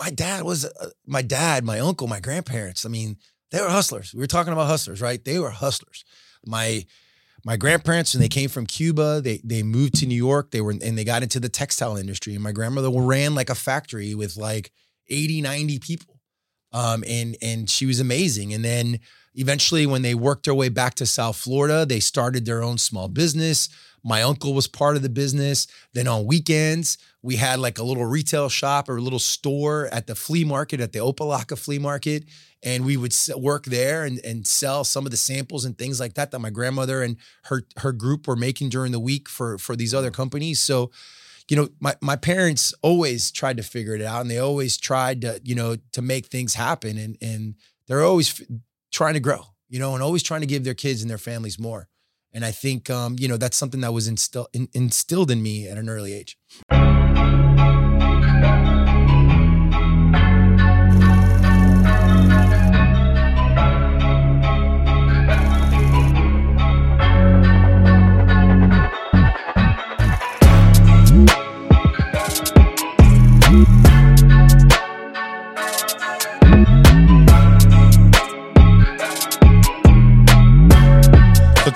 my dad was uh, my dad, my uncle, my grandparents. I mean, they were hustlers. We were talking about hustlers, right? They were hustlers. My my grandparents, when they came from Cuba, they they moved to New York. They were and they got into the textile industry. And my grandmother ran like a factory with like 80, 90 people. Um, and and she was amazing. And then eventually, when they worked their way back to South Florida, they started their own small business. My uncle was part of the business. Then on weekends, we had like a little retail shop or a little store at the flea market, at the Opa-locka flea market. And we would work there and, and sell some of the samples and things like that that my grandmother and her her group were making during the week for for these other companies. So, you know, my my parents always tried to figure it out and they always tried to, you know, to make things happen and and they're always f- trying to grow, you know, and always trying to give their kids and their families more. And I think, um, you know, that's something that was instill- in, instilled in me at an early age.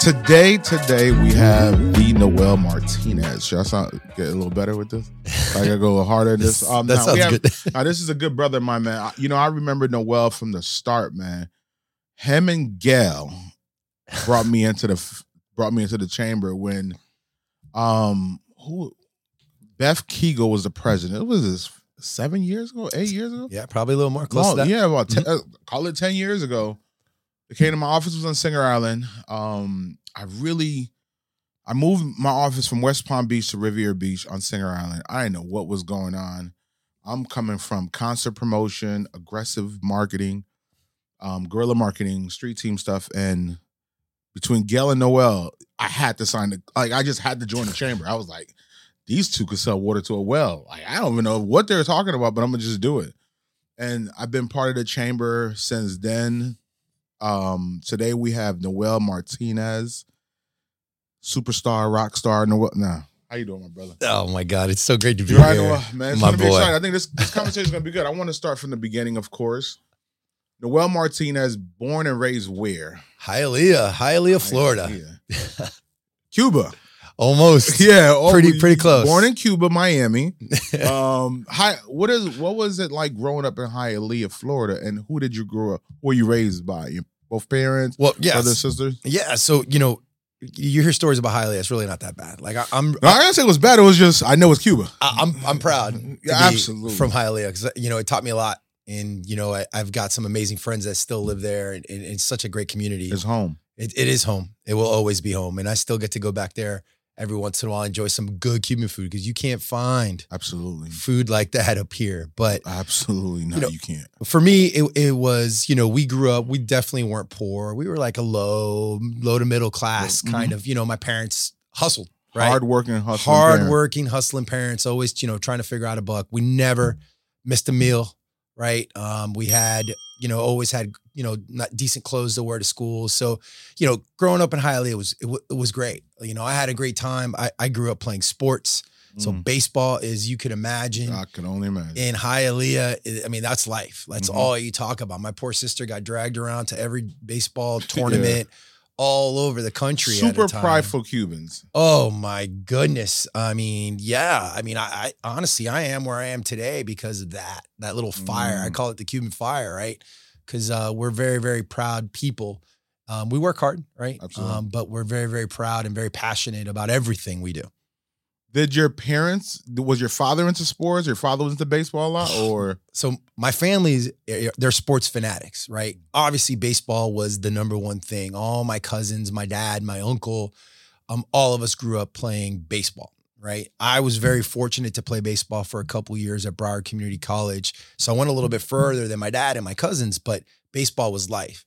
Today, today we have the Noel Martinez. Should I sound get a little better with this? I gotta go a little harder. This um, that sounds have, good. now, this is a good brother, my man. You know, I remember Noel from the start, man. Him and Gail brought me into the brought me into the chamber when um who Beth Kigel was the president. It was this seven years ago, eight years ago. Yeah, probably a little more close. Long, yeah, about mm-hmm. uh, call it ten years ago. They came to my office was on Singer Island. Um, I really, I moved my office from West Palm Beach to Riviera Beach on Singer Island. I didn't know what was going on. I'm coming from concert promotion, aggressive marketing, um, guerrilla marketing, street team stuff, and between Gail and Noel, I had to sign the like. I just had to join the chamber. I was like, these two could sell water to a well. Like I don't even know what they're talking about, but I'm gonna just do it. And I've been part of the chamber since then. Um, today we have Noel Martinez, superstar, rock star. Noel, nah. How you doing, my brother? Oh my God, it's so great to be right, here, Noel, man. It's my gonna boy. be exciting. I think this this conversation is gonna be good. I want to start from the beginning, of course. Noel Martinez, born and raised where? Hialeah, Hialeah, Florida. Hialeah. Cuba. Almost. Yeah, oh, pretty pretty close. Born in Cuba, Miami. um, hi, what is what was it like growing up in Hialeah, Florida? And who did you grow up? Who were you raised by? Your both parents, well, yeah, brothers, sisters. Yeah, so you know, you hear stories about Hialeah. It's really not that bad. Like I, am no, I didn't say it was bad. It was just I know it's Cuba. I, am I'm, I'm proud. yeah, absolutely from Hialeah because you know it taught me a lot, and you know I, have got some amazing friends that still live there, and, and, it's such a great community. It's home. It, it is home. It will always be home, and I still get to go back there every once in a while enjoy some good Cuban food because you can't find absolutely food like that up here. But absolutely not, you, know, you can't. For me, it, it was you know we grew up. We definitely weren't poor. We were like a low low to middle class mm-hmm. kind of. You know, my parents hustled. Right? Hardworking, hustling, hardworking, hustling parents. Always, you know, trying to figure out a buck. We never missed a meal. Right. Um, we had you know, always had, you know, not decent clothes to wear to school. So, you know, growing up in Hialeah it was it, w- it was great. You know, I had a great time. I, I grew up playing sports. So mm. baseball is you can imagine. I can only imagine. In Hialeah, I mean, that's life. That's mm-hmm. all you talk about. My poor sister got dragged around to every baseball tournament. yeah all over the country. Super prideful Cubans. Oh my goodness. I mean, yeah. I mean, I, I, honestly I am where I am today because of that. That little fire. Mm. I call it the Cuban fire, right? Because uh, we're very, very proud people. Um, we work hard, right? Absolutely. Um, but we're very, very proud and very passionate about everything we do. Did your parents was your father into sports? Your father was into baseball a lot, or so my family's eh, eh, they're sports fanatics, right? Obviously, baseball was the number one thing. All my cousins, my dad, my uncle, um, all of us grew up playing baseball, right? I was very fortunate to play baseball for a couple years at Broward Community College, so I went a little bit further than my dad and my cousins, but baseball was life.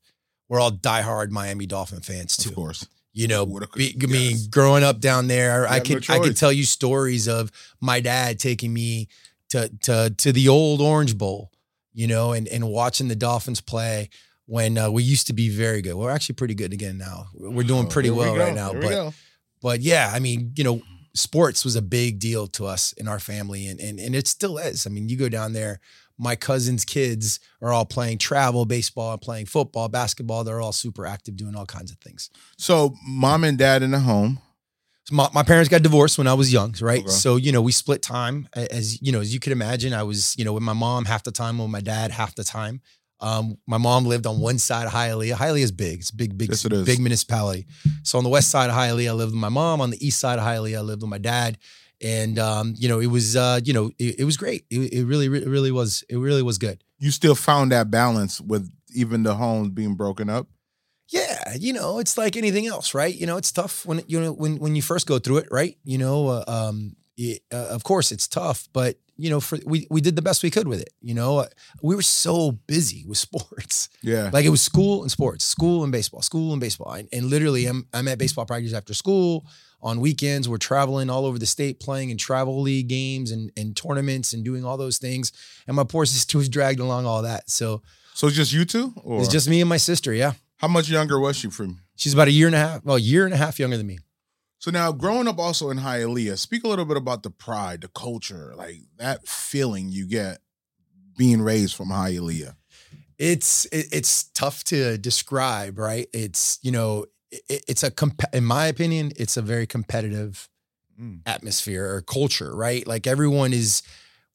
We're all diehard Miami Dolphin fans too, of course you know, be. I mean, growing up down there, I could no I could tell you stories of my dad taking me to to to the old Orange Bowl, you know, and and watching the Dolphins play when uh, we used to be very good. We're actually pretty good again now. We're doing oh, pretty well we right now, here but but yeah, I mean, you know, sports was a big deal to us in our family, and and and it still is. I mean, you go down there. My cousins' kids are all playing travel baseball and playing football, basketball. They're all super active, doing all kinds of things. So mom and dad in the home. So my, my parents got divorced when I was young, right? Okay. So you know we split time as you know as you can imagine. I was you know with my mom half the time, with my dad half the time. Um, my mom lived on one side of Hialeah. Hialeah is big. It's a big, big, Yes, big municipality. So on the west side of Hialeah, I lived with my mom. On the east side of Hialeah, I lived with my dad. And um, you know, it was uh, you know, it, it was great. It, it really, it really was. It really was good. You still found that balance with even the homes being broken up. Yeah, you know, it's like anything else, right? You know, it's tough when you know when when you first go through it, right? You know, uh, um, it, uh, of course it's tough, but you know, for we we did the best we could with it. You know, Uh, we were so busy with sports, Yeah. like it was school and sports, school and baseball, school and baseball, and, and literally, I'm I'm at baseball practice after school. On weekends, we're traveling all over the state, playing in travel league games and and tournaments and doing all those things. And my poor sister was dragged along all that. So so it's just you two, or it's just me and my sister. Yeah, how much younger was she from? she's about a year and a half, well, a year and a half younger than me. So now, growing up also in Hialeah, speak a little bit about the pride, the culture, like that feeling you get being raised from Hialeah. it's it, it's tough to describe right it's you know it, it's a comp- in my opinion it's a very competitive Mm. atmosphere or culture right like everyone is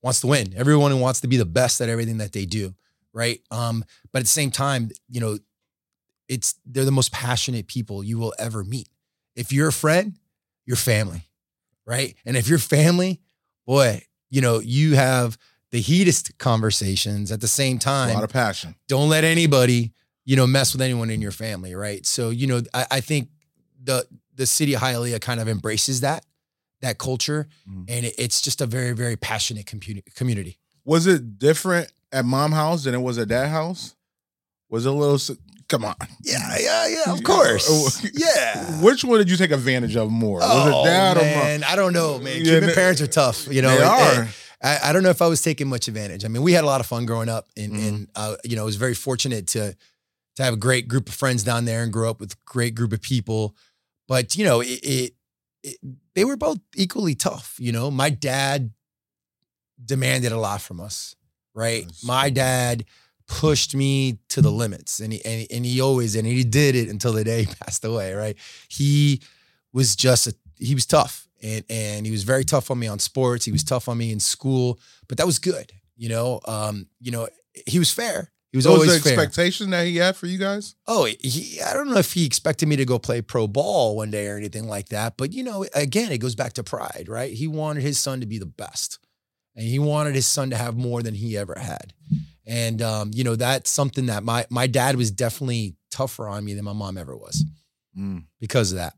wants to win everyone wants to be the best at everything that they do right um but at the same time you know it's they're the most passionate people you will ever meet if you're a friend you're family right and if you're family boy you know you have the heatest conversations at the same time. A lot of passion. don't let anybody you know mess with anyone in your family right so you know i, I think the the city of hialeah kind of embraces that that culture Mhm. and it, it's just a very very passionate community community Was it different at mom house than it was at dad house? Was it a little? Come on. yeah yeah yeah of course yeah Which one did you take advantage of more? Was oh, it dad or mom? man, I don't know, man. Yeah, Cuban they- parents are tough, you know. they and- are. and I, I don't know if I was taking much advantage. I mean, we had a lot of fun growing up, and, Mhm. and uh, you know, I was very fortunate to to have a great group of friends down there and grow up with a great group of people. But you know, it, it, it they were both equally tough. You know, my dad demanded a lot from us, right? Yes. My dad pushed me to the limits, and he and he, and he always and he did it until the day he passed away, right? He was just a, he was tough, and and he was very tough on me on sports. He was tough on me in school, but that was good, you know. Um, you know, he was fair. He was always the fair. expectation that he had for you guys? Oh, he, I don't know if he expected me to go play pro ball one day or anything like that. But, you know, again, it goes back to pride, right? He wanted his son to be the best and he wanted his son to have more than he ever had. And, um, you know, that's something that my, my dad was definitely tougher on me than my mom ever was Mm. because of that.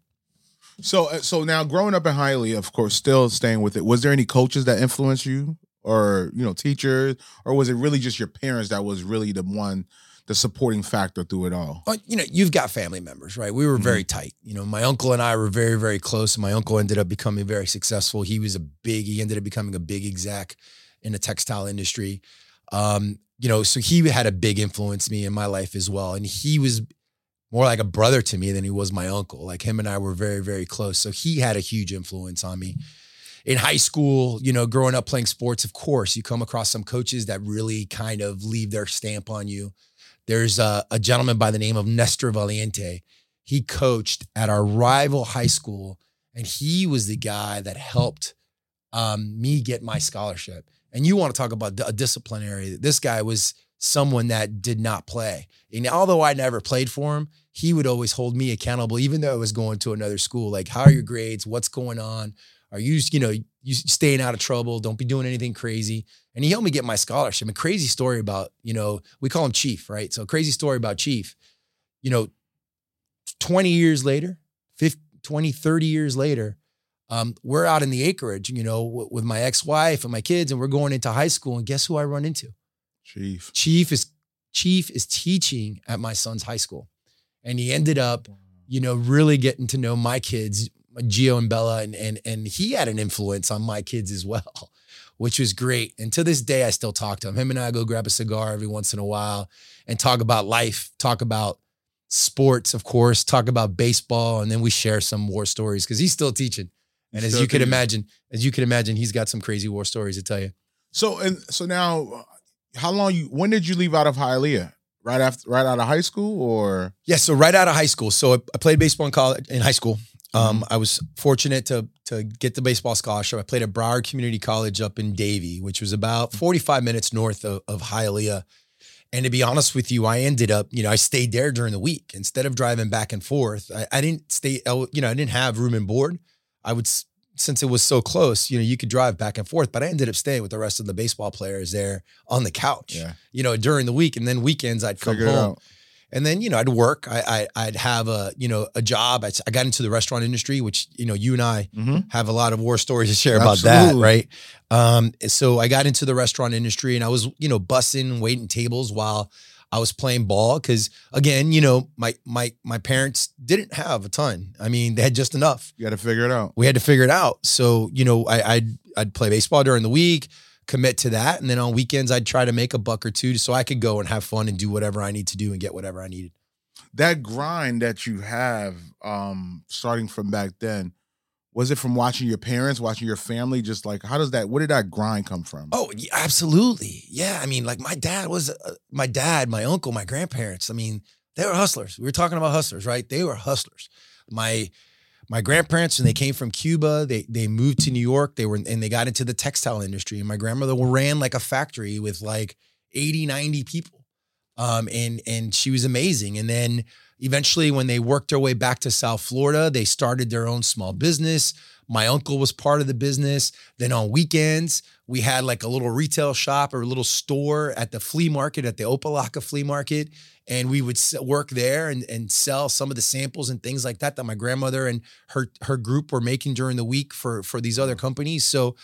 So, uh, so now growing up in Hialeah, of course, still staying with it. Was there any coaches that influenced you, or you know, teachers, or was it really just your parents that was really the one, the supporting factor through it all? But you know, you've got family members, right? We were very tight. You know, my uncle and I were very, very close. My uncle ended up becoming very successful. He was a big, he ended up becoming a big exec in the textile industry. Um, you know, so he had a big influence me in my life as well. And he was more like a brother to me than he was my uncle. Like him and I were very, very close. So he had a huge influence on me. In high school, you know, growing up playing sports, of course, you come across some coaches that really kind of leave their stamp on you. There's a, a gentleman by the name of Nestor Valiente. He coached at our rival high school, and he was the guy that helped um, me get my scholarship. And you want to talk about a disciplinary? This guy was someone that did not play. And although I never played for him, he would always hold me accountable, even though I was going to another school. Like, how are your grades? What's going on? Are you, you know, you staying out of trouble? Don't be doing anything crazy. And he helped me get my scholarship. A crazy story about, you know, we call him Chief, right? So crazy story about Chief. You know, 20 years later, 50, 20, 30 years later, um, we're out in the acreage, you know, w- with my ex-wife and my kids, and we're going into high school. And guess who I run into? Chief. Chief is Chief is teaching at my son's high school. And he ended up, you know, really getting to know my kids, Gio and Bella, and and and he had an influence on my kids as well, which was great. And to this day, I still talk to him. Him and I go grab a cigar every once in a while and talk about life, talk about sports, of course, talk about baseball, and then we share some war stories because he's still teaching. And as you can imagine, as you can imagine, he's got some crazy war stories to tell you. So and so now, uh, how long you? When did you leave out of Hialeah? Right after, right out of high school, or Yeah, so right out of high school. So I, I played baseball in college in high school. Um, I was fortunate to to get the baseball scholarship. I played at Broward Community College up in Davie, which was about 45 minutes north of, of Hialeah. And to be honest with you, I ended up, you know, I stayed there during the week instead of driving back and forth. I, I didn't stay, you know, I didn't have room and board. I would, since it was so close, you know, you could drive back and forth. But I ended up staying with the rest of the baseball players there on the couch, yeah, you know, during the week, and then weekends I'd come figure home. And then you know I'd work. I, I I'd have a you know a job. I, I got into the restaurant industry, which you know you and I Mhm. have a lot of war stories to share about that, right? Um, so I got into the restaurant industry, and I was you know bussing, waiting tables while I was playing ball. Because again, you know my my my parents didn't have a ton. I mean, they had just enough You got to figure it out. we had to figure it out. So, you know, I, I'd I'd play baseball during the week, commit to that, and then on weekends I'd try to make a buck or two so I could go and have fun and do whatever I need to do and get whatever I needed. That grind that you have, um, starting from back then, was it from watching your parents, watching your family? Just like, how does that? Where did that grind come from? Oh, absolutely. Yeah, I mean, like my dad was uh, my dad, my uncle, my grandparents. I mean, they were hustlers. We were talking about hustlers, right? They were hustlers. My my grandparents when they came from Cuba, they they moved to New York. They were and they got into the textile industry. And my grandmother ran like a factory with like 80, 90 people. Um, and and she was amazing. And then eventually when they worked their way back to South Florida, they started their own small business. My uncle was part of the business. Then on weekends, we had like a little retail shop or a little store at the flea market, at the Opa-locka flea market. And we would work there and, and sell some of the samples and things like that that my grandmother and her her group were making during the week for for these other companies. So,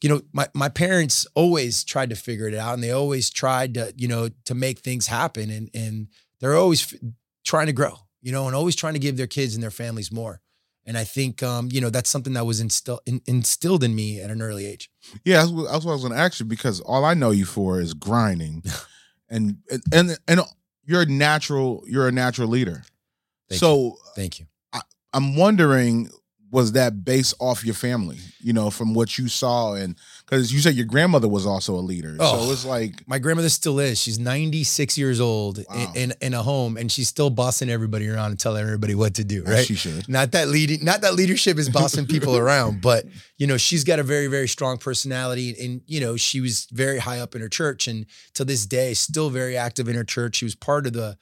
you know, my my parents always tried to figure it out and they always tried to, you know, to make things happen and and they're always f- trying to grow, you know, and always trying to give their kids and their families more. And I think, um, you know, that's something that was instill, in, instilled in me at an early age. Yeah, that's what, that's what I was going to ask you because all I know you for is grinding, and and and, and you're a natural. You're a natural leader. Thank so Thank you. I'm wondering, was that based off your family? You know, from what you saw, and because you said your grandmother was also a leader, Oh. so it's like My grandmother still is. She's 96 years old in- Wow. in, in a home, and she's still bossing everybody around and telling everybody what to do. as Right. she should. not that leading, not that leadership is bossing people around, but you know, she's got a very, very strong personality. And, you know, she was very high up in her church and to this day, still very active in her church. She was part of the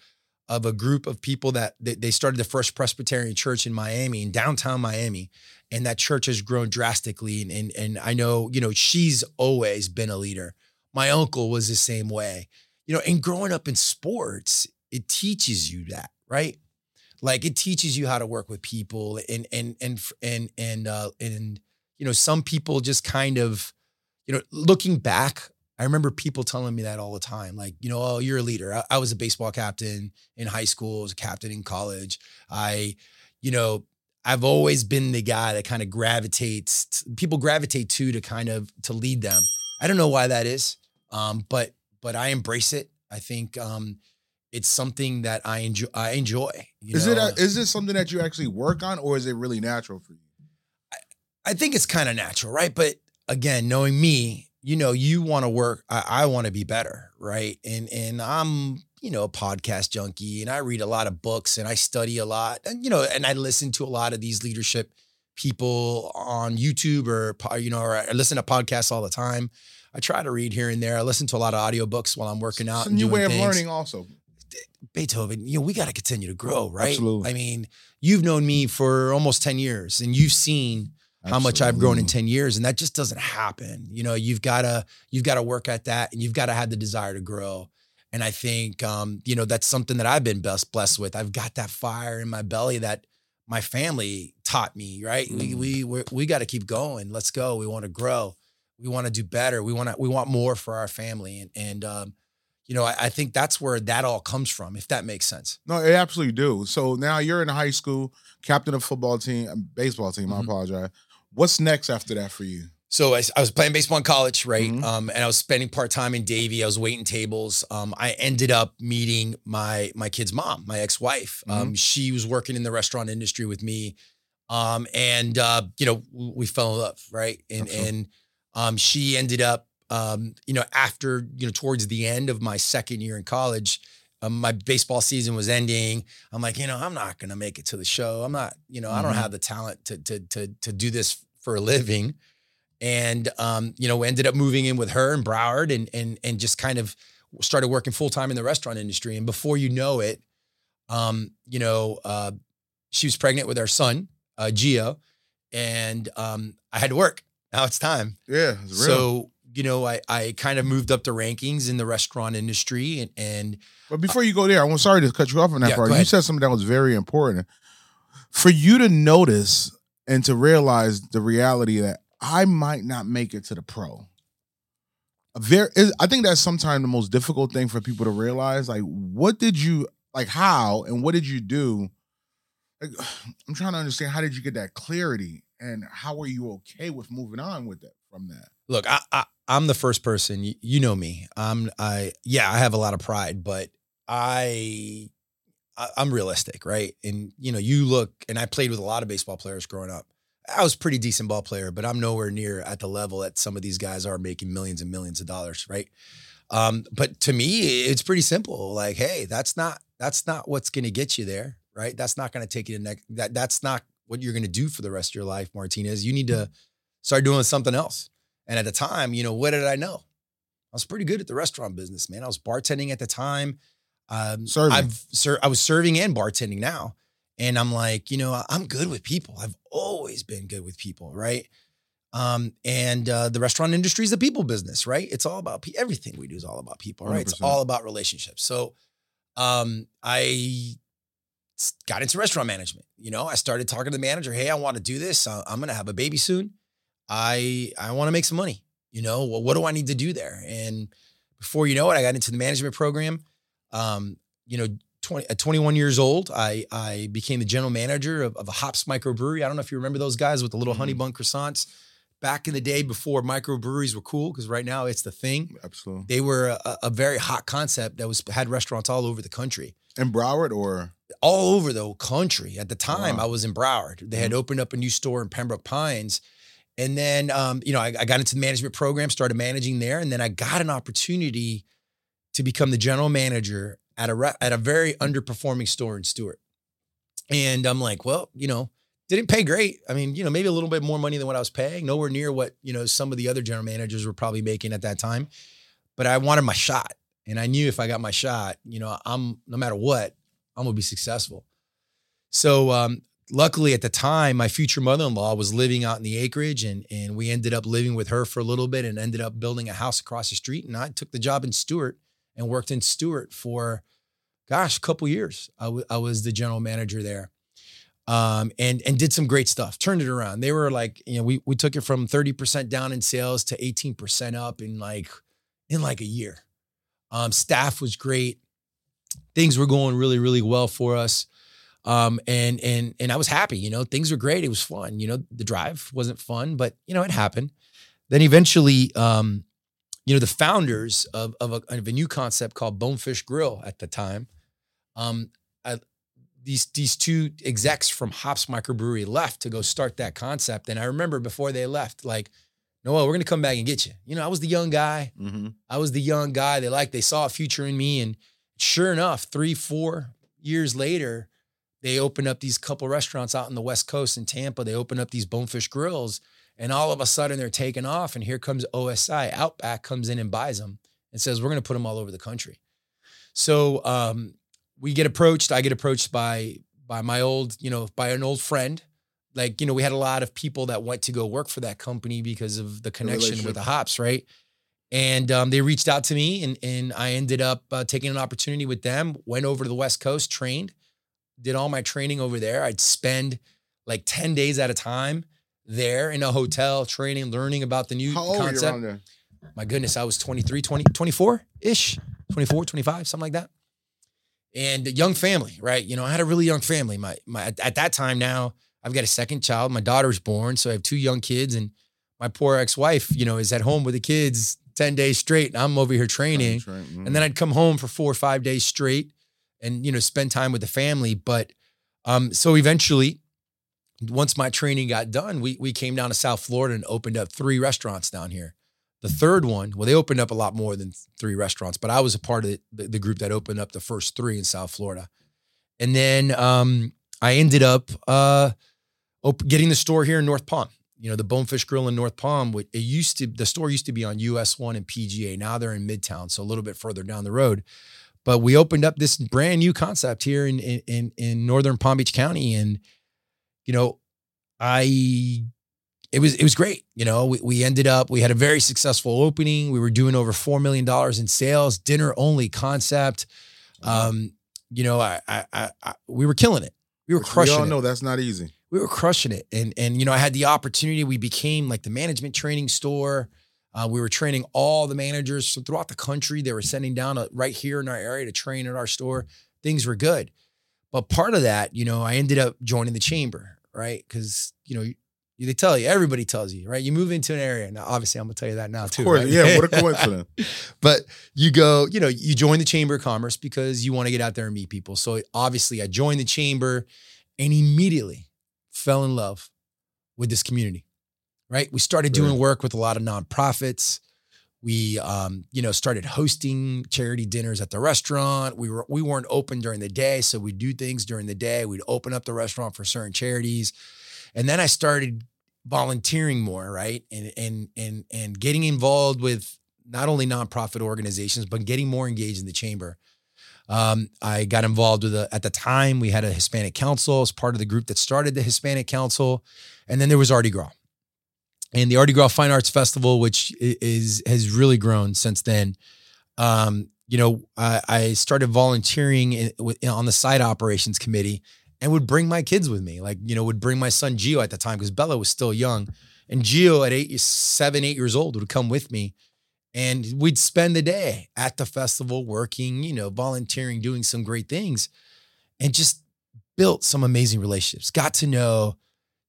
of a group of people that they started the first Presbyterian church in Miami, in downtown Miami. And that church has grown drastically. And, and and I know, you know, she's always been a leader. My uncle was the same way. You know, and growing up in sports, it teaches you that, right? like it teaches you how to work with people and and and and and uh and you know some people just kind of you know looking back i remember people telling me that all the time like you know oh you're a leader i, I was a baseball captain in high school I was a captain in college i you know i've always been the guy that kind of gravitates people gravitate to to kind of to lead them i don't know why that is um but but i embrace it i think um it's something that I enjoy. I enjoy. you Is it a, is this something that you actually work on, or is it really natural for you? I think it's kind of natural, right? But again, knowing me, you know, you want to work. I, I want to be better, right? And and I'm, you know, a podcast junkie, and I read a lot of books, and I study a lot, and you know, and I listen to a lot of these leadership people on YouTube or you know, or I listen to podcasts all the time. I try to read here and there. I listen to a lot of audiobooks while I'm working out. It's new way of things. learning, also. Beethoven, you know, we got to continue to grow, right? Absolutely. I mean, you've known me for almost 10 years and you've seen how much I've grown in 10 years and that just doesn't happen. You know, you've got to you've got to work at that and you've got to have the desire to grow. And I think um, you know, that's something that I've been best blessed with. I've got that fire in my belly that my family taught me, right? We Mm. we we we got to keep going. Let's go. We want to grow. We want to do better. We want to we want more for our family and and um you know, I, I think that's where that all comes from, if that makes sense. No, it absolutely do. So now you're in high school, captain of football team, baseball team. I Mhm. apologize. What's next after that for you? So I, I was playing baseball in college, right? Mhm. Um, and I was spending part time in Davie. I was waiting tables. Um, I ended up meeting my my kid's mom, my ex wife. Um, she was working in the restaurant industry with me, um, and uh, you know we fell in love, right? And Absolutely. and um, she ended up um, you know, after you know, towards the end of my second year in college, um, my baseball season was ending. I'm like, you know, I'm not gonna make it to the show. I'm not, you know, I don't Mhm. have the talent to to to to do this for a living. And um, you know, we ended up moving in with her and Broward, and and and just kind of started working full time in the restaurant industry. And before you know it, um, you know, uh, she was pregnant with our son, uh, Gio, and um, I had to work. Now it's time. Yeah, it's real. So, you know, I, I kind of moved up the rankings in the restaurant industry and, and But uh, before you go there, I'm sorry to cut you off on that Yeah, part. You said something that was very important. For you to notice and to realize the reality that I might not make it to the pro. A Very, I think that's sometimes the most difficult thing for people to realize. Like, what did you like? How and what did you do? Like, I'm trying to understand. How did you get that clarity, and how are you okay with moving on with it from that? look, I, I I'm the first person, you, you know me. I'm I yeah, I have a lot of pride, but I, I'm realistic, right? And you know, you look and I played with a lot of baseball players growing up. I was a pretty decent ball player, but I'm nowhere near at the level that some of these guys are making millions and millions of dollars, right? Um, but to me, it's pretty simple. Like, hey, that's not that's not what's going to get you there, right? That's not going to take you to next. That that's not what you're going to do for the rest of your life, Martinez. You need to start doing something else. And at the time, you know, what did I know? I was pretty good at the restaurant business, man. I was bartending at the time. Um, Serving. I've ser- I was serving and bartending now, and I'm like, you know, I'm good with people. I've always been good with people, right? Um, and uh, the restaurant industry is a people business, right? It's all about pe- everything we do is all about people, right? It's 100%. all about relationships. So, um, I got into restaurant management. You know, I started talking to the manager. Hey, I want to do this. Uh, I'm going to have a baby soon. I I want to make some money. You know, well, what do I need to do there? And before you know it, I got into the management program. Um, you know, 20, at 21 years old, I I became the general manager of, of a hops microbrewery. I don't know if you remember those guys with the little Mhm. honey bun croissants. Back in the day, before microbreweries were cool, because right now it's the thing. Absolutely. They were a, a very hot concept that was had restaurants all over the country In Broward or all over the country. At the time, Wow. I was in Broward. They had opened up a new store in Pembroke Pines. And then, um, you know, I, I got into the management program, started managing there. And then I got an opportunity to become the general manager at a, re- at a very underperforming store in Stuart. And I'm like, well, you know, didn't pay great. I mean, you know, maybe a little bit more money than what I was paying, nowhere near what, you know, some of the other general managers were probably making at that time. But I wanted my shot. And I knew if I got my shot, you know, I'm no matter what, I'm gonna be successful. So um, luckily at the time, my future mother-in-law was living out in the acreage and and we ended up living with her for a little bit and ended up building a house across the street. And I took the job in Stuart and worked in Stuart for gosh, a couple years. I was the general manager there. Um, and and did some great stuff, turned it around. They were like, you know, we we took it from 30% down in sales to 18% up in like in like a year. Um, staff was great. Things were going really, really well for us. Um, and and and I was happy, you know, things were great. It was fun. You know, the drive wasn't fun, but you know, it happened. Then eventually, um, you know, the founders of, of, a, of a new concept called Bonefish Grill at the time, um, I, these these two execs from Hops Microbrewery left to go start that concept. And I remember before they left, like, Noel, we're gonna come back and get you. You know, I was the young guy. mm-hmm. I was the young guy. They like they saw a future in me, and sure enough, three four years later, they open up these couple restaurants out in the West Coast in Tampa. They open up these Bonefish Grills, and all of a sudden they're taking off. And here comes OSI. Outback comes in and buys them and says we're going to put them all over the country. So um, we get approached. I get approached by by my old you know by an old friend. Like you know, we had a lot of people that went to go work for that company because of the connection with the hops, right? And um, they reached out to me, and and I ended up uh, taking an opportunity with them. Went over to the West Coast, trained, did all my training over there. I'd spend like ten days at a time there in a hotel, training, learning about the new How old were you concept. around there? My goodness, I was 23, 20, 24 ish, 24, 25, something like that. And a young family, right? You know, I had a really young family. My my at, at that time now, I've got a second child. My daughter's born, so I have two young kids, and my poor ex-wife, you know, is at home with the kids 10 days straight. And I'm over here training. Right. Mhm. And then I'd come home for four or five days straight and, you know, spend time with the family. But um, so eventually, once my training got done, we we came down to South Florida and opened up three restaurants down here. The third one, well, they opened up a lot more than three restaurants, but I was a part of the, the group that opened up the first three in South Florida. And then um, I ended up uh, op- getting the store here in North Palm. You know, the Bonefish Grill in North Palm. It used to the store used to be on US One and PGA. Now they're in Midtown, so a little bit further down the road. But we opened up this brand new concept here in in in Northern Palm Beach County, and you know, I it was it was great. You know, we, we ended up we had a very successful opening. We were doing over four million dollars in sales, dinner only concept. Um, you know, I, I, I, we were killing it. We were crushing. We all know it. that's not easy. We were crushing it, and and you know, I had the opportunity. We became like the management training store. Uh, we were training all the managers throughout the country. They were sending down a, right here in our area to train at our store. Things were good, but part of that, you know, I ended up joining the chamber, right? Because you know, they tell you, everybody tells you, right? You move into an area. Now, obviously, I'm gonna tell you that now too. Of course, right? yeah. What a coincidence. but you go, you know, you join the Chamber of Commerce because you want to get out there and meet people. So obviously, I joined the chamber, and immediately fell in love with this community. Right? We started doing work with a lot of nonprofits. We, um, you know, started hosting charity dinners at the restaurant. We were we weren't open during the day, so we'd do things during the day. We'd open up the restaurant for certain charities, and then I started volunteering more, right? And and and and getting involved with not only nonprofit organizations, but getting more engaged in the chamber. Um, I got involved with a, at the time we had a Hispanic council as part of the group that started the Hispanic Council, and then there was ArtiGras, and the Artie Fine Arts Festival, which is has really grown since then. Um, you know, I, I started volunteering in, on the site operations committee, and would bring my kids with me. Like, you know, would bring my son Gio at the time because Bella was still young. And Gio at eight, seven, eight years old would come with me. And we'd spend the day at the festival working, you know, volunteering, doing some great things, and just built some amazing relationships. Got to know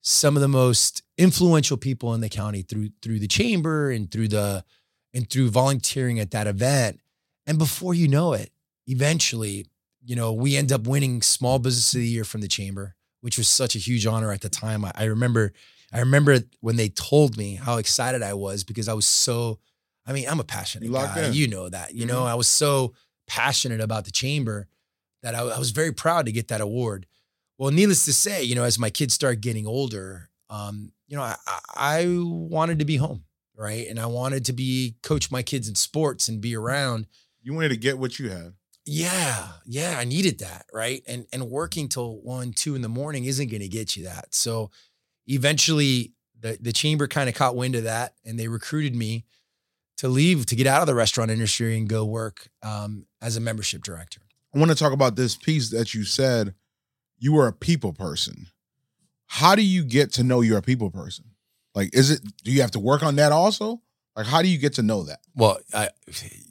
some of the most influential people in the county through through the chamber and through the and through volunteering at that event. And before you know it, eventually you know, we end up winning Small Business of the Year from the Chamber, which was such a huge honor at the time. I, I remember, I remember when they told me how excited I was because I was so. I mean, I'm a passionate you guy. In. You know that. You mm-hmm. know, I was so passionate about the Chamber that I, I, was very proud to get that award. Well, needless to say, you know, as my kids start getting older, um, you know, I, I wanted to be home, right, and I wanted to be coach my kids in sports and be around. You wanted to get what you had. Yeah, yeah, I needed that, right? And and working till one, two in the morning isn't going to get you that. So eventually, the the chamber kind of caught wind of that, and they recruited me to leave to get out of the restaurant industry and go work um, as a membership director. I want to talk about this piece that you said. You are a people person. How do you get to know you're a people person? Like, is it? Do you have to work on that also? Like, how do you get to know that? Well, I,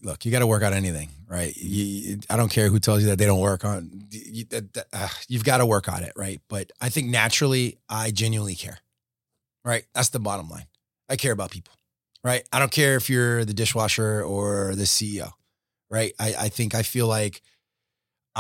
look, you got to work on anything, right? You, I don't care who tells you that they don't work on. You, uh, you've got to work on it, right? But I think naturally, I genuinely care, right? That's the bottom line. I care about people, right? I don't care if you're the dishwasher or the CEO, right? I, I think I feel like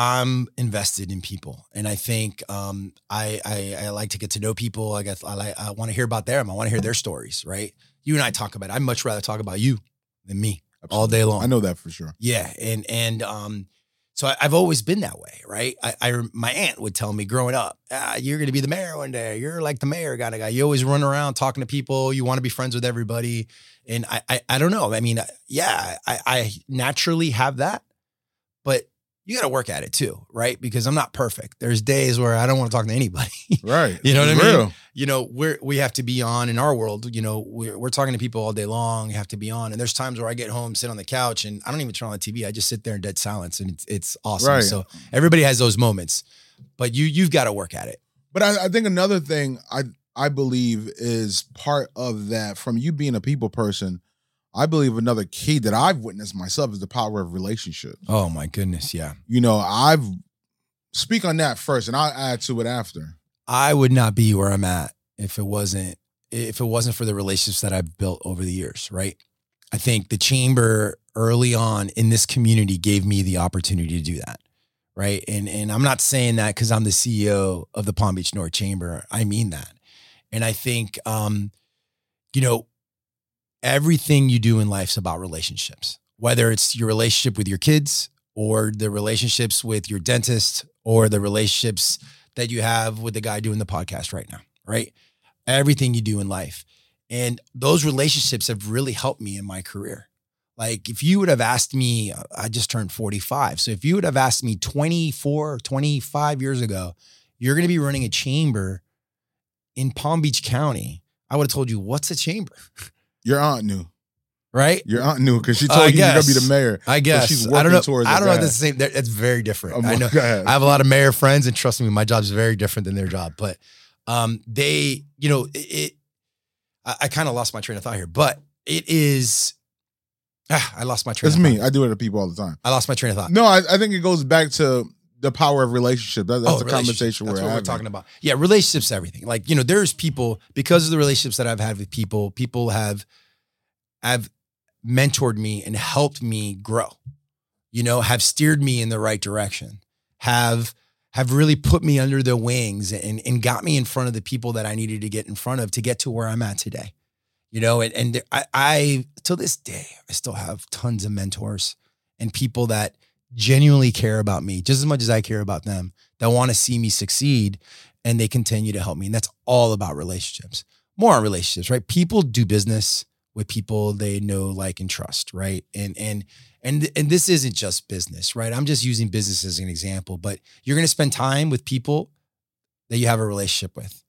I'm invested in people, and I think um, I, I, I like to get to know people. I guess I like I want to hear about them. I want to hear their stories, right? you and I talk about it. I'd much rather talk about you than me Absolutely. all day long. I know that for sure. Yeah, and and um, so I, have always been that way, right? I, I, my aunt would tell me growing up, ah, you're going to be the mayor one day. You're like the mayor kind of guy. You always run around talking to people. You want to be friends with everybody, and I, I, I don't know. I mean, yeah, I, I naturally have that, but you got to work at it too, right? Because I'm not perfect. There's days where I don't want to talk to anybody. Right. you know what I mean? You know, we're we have to be on in our world, you know, we're we're talking to people all day long, have to be on. And there's times where I get home, sit on the couch, and I don't even turn on the TV. I just sit there in dead silence and it's it's awesome. Right. So everybody has those moments. But you you've got to work at it. But I, I think another thing I I believe is part of that from you being a people person I believe another key that I've witnessed myself is the power of relationships. Oh my goodness, yeah. You know, I've speak on that first and I'll add to it after. I would not be where I'm at if it wasn't if it wasn't for the relationships that I've built over the years, right? I think the chamber early on in this community gave me the opportunity to do that. Right. And and I'm not saying that because I'm the CEO of the Palm Beach North Chamber. I mean that. And I think um, you know, everything you do in life's about relationships, whether it's your relationship with your kids or the relationships with your dentist or the relationships that you have with the guy doing the podcast right now, right? Everything you do in life. And those relationships have really helped me in my career. Like if you would have asked me, I just turned 45. So if you would have asked me 24, 25 years ago, you're going to be running a chamber in Palm Beach County, I would have told you, what's a chamber? Your aunt knew. Right? Your aunt knew because she told I you you're gonna be the mayor. I guess. she's I don't know. towards I don't know if that's the same. It's very different. Um, I know. go ahead. I have a lot of mayor friends, and trust me, my job's very different than their job. But um, they, you know, it. I, I kind of lost my train of thought here, but it is. Ah, I lost my train. Of thought. It's me. Thought. I do it to people all the time. I lost my train of thought. No, I, I think it goes back to the power of relationship. That, that's Oh, the conversation That's we're what we're talking about. Yeah, relationships, everything. Like you know, there's people because of the relationships that I've had with people. People have have mentored me and helped me grow. You know, have steered me in the right direction. Have have really put me under their wings and and got me in front of the people that I needed to get in front of to get to where I'm at today. You know, and, and I, I till this day I still have tons of mentors and people that genuinely care about me just as much as I care about them that want to see me succeed and they continue to help me. And that's all about relationships. More on relationships, right? People do business with people they know, like, and trust, right? And and and and this isn't just business, right? I'm just using business as an example, but you're gonna spend time with people that you have a relationship with,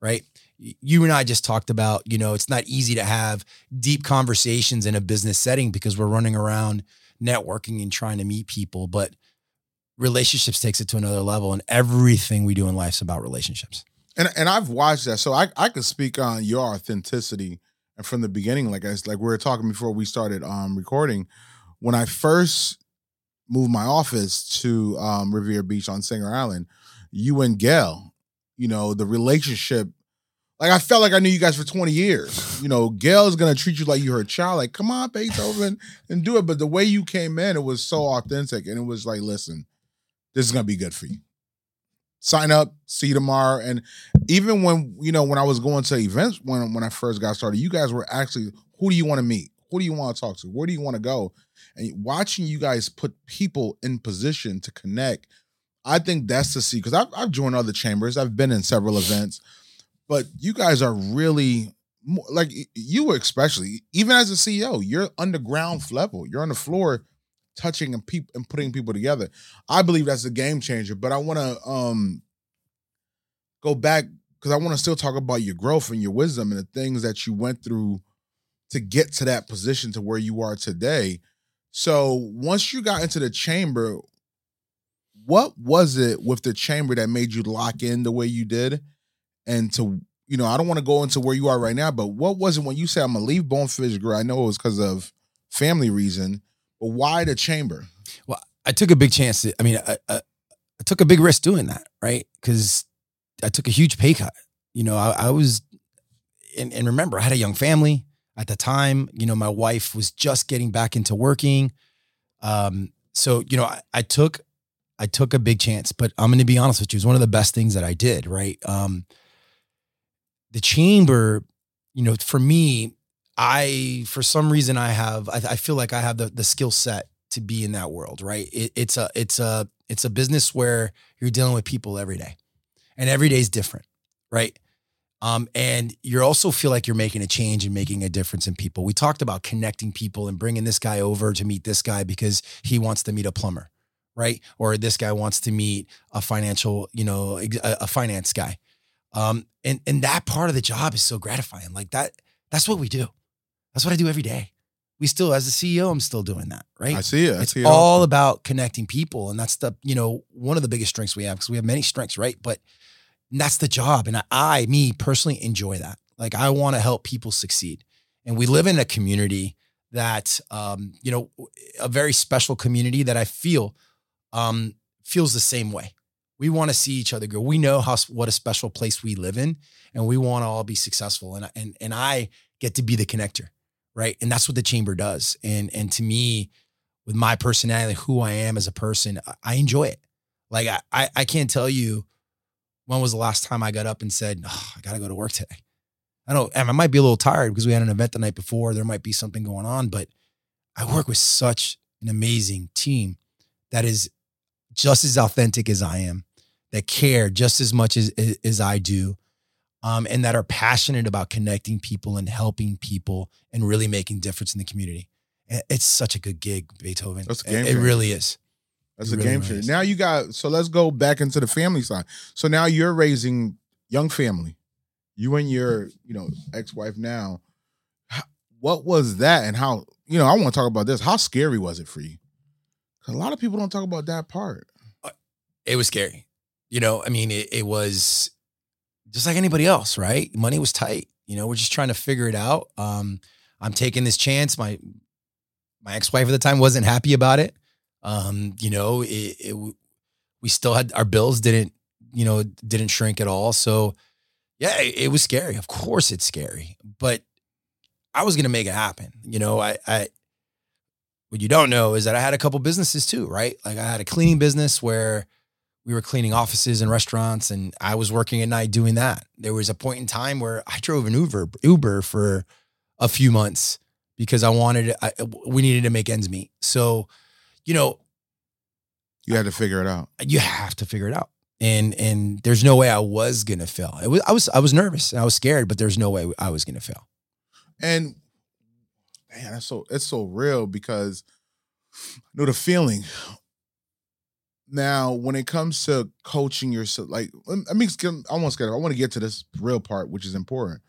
right? You and I just talked about, you know, it's not easy to have deep conversations in a business setting because we're running around networking and trying to meet people, but relationships takes it to another level and everything we do in life is about relationships. and and I've watched that, so I I could speak on your authenticity and from the beginning, like I like we were talking before we started um recording. When I first moved my office to um, Riviera Beach on Singer Island, you and Gail, you know, the relationship. Like I felt like I knew you guys for 20 years. You know, Gail's gonna treat you like you're her child. Like, come on, Beethoven, and do it. But the way you came in, it was so authentic, and it was like, listen, this is gonna be good for you. Sign up, see you tomorrow. And even when you know when I was going to events when when I first got started, you guys were actually who do you want to meet? Who do you want to talk to? Where do you want to go? And watching you guys put people in position to connect, I think that's the see. Because I've, I've joined other chambers, I've been in several events, but you guys are really like you especially even as a CEO, you're underground level. You're on the floor, touching and people and putting people together. I believe that's a game changer. But I want to um go back because I want to still talk about your growth and your wisdom and the things that you went through to get to that position to where you are today. So once you got into the chamber, what was it with the chamber that made you lock in the way you did? And to, you know, I don't want to go into where you are right now, but what was it when you said I'm gonna leave Bonefish Grill? I know it was because of family reason, but why the chamber? Well, I took a big chance. To, I mean, I, I, I took a big risk doing that, right? Because I took a huge pay cut. You know, I, I was, and, and remember, I had a young family at the time. You know, my wife was just getting back into working. Um, so you know, I, I took, I took a big chance. But I'm going to be honest with you, it was one of the best things that I did. Right. Um, the chamber, you know, for me, I for some reason I have, I, I feel like I have the the skill set to be in that world, right? It, it's a it's a it's a business where you're dealing with people every day, and every day is different, right? Um, and you also feel like you're making a change and making a difference in people. We talked about connecting people and bringing this guy over to meet this guy because he wants to meet a plumber, right? Or this guy wants to meet a financial, you know, a, a finance guy. Um, and and that part of the job is so gratifying. Like that, that's what we do. That's what I do every day. We still, as a CEO, I'm still doing that, right? I see it. I it's see it all about connecting people and that's the you know one of the biggest strengths we have because we have many strengths right but that's the job and I, I me personally enjoy that like i want to help people succeed and we live in a community that um you know a very special community that i feel um feels the same way we want to see each other grow we know how what a special place we live in and we want to all be successful and and and i get to be the connector right and that's what the chamber does and and to me with my personality, who I am as a person, I- enjoy it. Like I, I, I can't tell you when was the last time I got up and said, oh, I got to go to work today. I don't, I might be a little tired because we had an event the night before. There might be something going on, but I work with such an amazing team that is just as authentic as I am, that care just as much as, as I do, um, and that are passionate about connecting people and helping people and really making difference in the community. It's such a good gig, Beethoven. That's a game it, it really is. That's It a really, game really changer. Now you got so let's go back into the family side. So now you're raising young family. You and your, you know, ex-wife now. What was that and how, you know, I want to talk about this. How scary was it for you? a lot of people don't talk about that part. it was scary. You know, I mean, it, it was just like anybody else, right? Money was tight. You know, we're just trying to figure it out. Um, I'm taking this chance. My my ex wife at the time wasn't happy about it. Um, you know, it, it we still had our bills didn't you know didn't shrink at all. So yeah, it, it was scary. Of course, it's scary, but I was gonna make it happen. You know, I I what you don't know is that I had a couple businesses too, right? Like I had a cleaning business where we were cleaning offices and restaurants and I was working at night doing that. There was a point in time where I drove an Uber Uber for a few months because I wanted I, we needed to make ends meet. So, you know, You had to figure it out. you have to figure it out. And and there's no way I was going to fail. It was I was I was nervous and I was scared, but there's no way I was going to fail. And man, that's so it's so real because I know the feeling. Now, when it comes to coaching yourself, like I mean, I want to I want to get to this real part, which is important.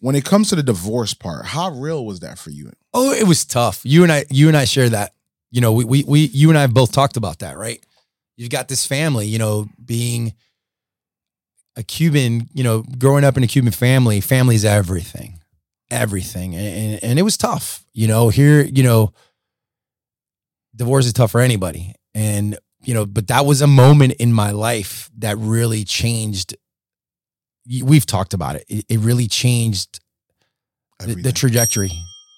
When it comes to the divorce part, how real was that for you? Oh, it was tough. You and I, you and I share that. You know, we, we, we, you and I have both talked about that, right? You've got this family, you know, being a Cuban, you know, growing up in a Cuban family, family's everything, everything. And, and it was tough, you know, here, you know, divorce is tough for anybody. And, you know, but that was a moment in my life that really changed. We've talked about it. It, it really changed the, the trajectory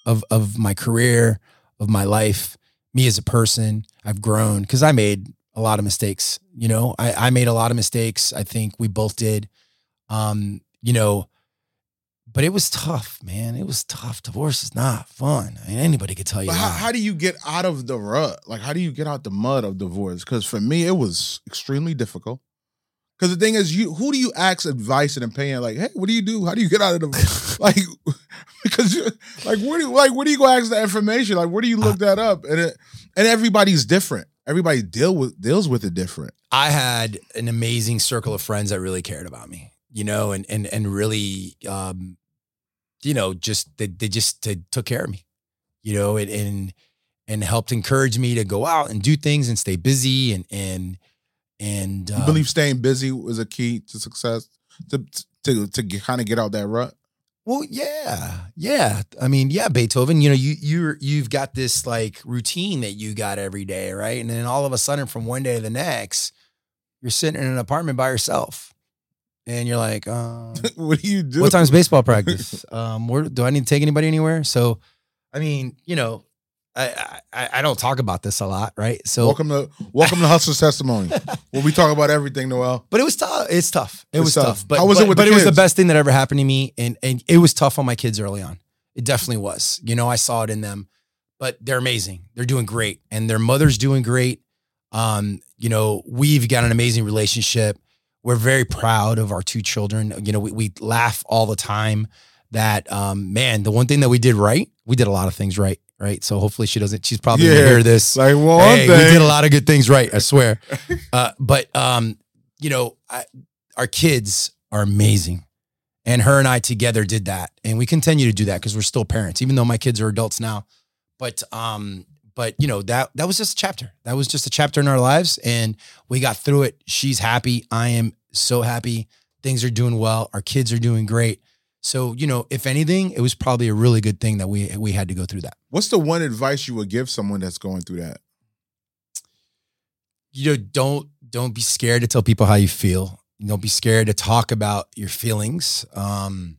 of of my career, of my life, me as a person. I've grown because I made a lot of mistakes. You know, I, I made a lot of mistakes. I think we both did. Um, you know, but it was tough, man. It was tough. Divorce is not fun. I mean, anybody could tell you. But how, how do you get out of the rut? Like, how do you get out the mud of divorce? Because for me, it was extremely difficult. Because the thing is, you who do you ask advice and opinion? Like, hey, what do you do? How do you get out of the like? Because you like, where do like where do you go ask that information? Like, where do you look that up? And it, and everybody's different. Everybody deal with deals with it different. I had an amazing circle of friends that really cared about me, you know, and and and really, um, you know, just they, they just they took care of me, you know, and and and helped encourage me to go out and do things and stay busy and and and You um, believe staying busy was a key to success to to to kind of get out that rut. Well, yeah, yeah. I mean, yeah, Beethoven. You know, you you're you've got this like routine that you got every day, right? And then all of a sudden, from one day to the next, you're sitting in an apartment by yourself, and you're like, um, what do you do? what time's baseball practice? Um, where do I need to take anybody anywhere? So, I mean, you know, I I, I don't talk about this a lot, right? So, welcome to welcome to Hustler's Testimony, where we talk about everything, Noel. but it was tough. It's tough. It It's was tough. tough. But How was it but, with the but it was the best thing that ever happened to me, and and it was tough on my kids early on. It definitely was. You know, I saw it in them, but they're amazing. They're doing great, and their mother's doing great. Um, you know, we've got an amazing relationship. We're very proud of our two children. You know, we, we laugh all the time that, um, man, the one thing that we did right, we did a lot of things right, right? So hopefully she doesn't, she's probably gonna hear this. Like well, Hey, one we did a lot of good things right, I swear. uh, but, um, you know, I, our kids are amazing. And her and I together did that. And we continue to do that because we're still parents, even though my kids are adults now. But um, but you know, that that was just a chapter. That was just a chapter in our lives. And we got through it. She's happy. I am so happy. Things are doing well. Our kids are doing great. So, you know, if anything, it was probably a really good thing that we we had to go through that. What's the one advice you would give someone that's going through that? You know, don't don't be scared to tell people how you feel. Don't be scared to talk about your feelings. Um,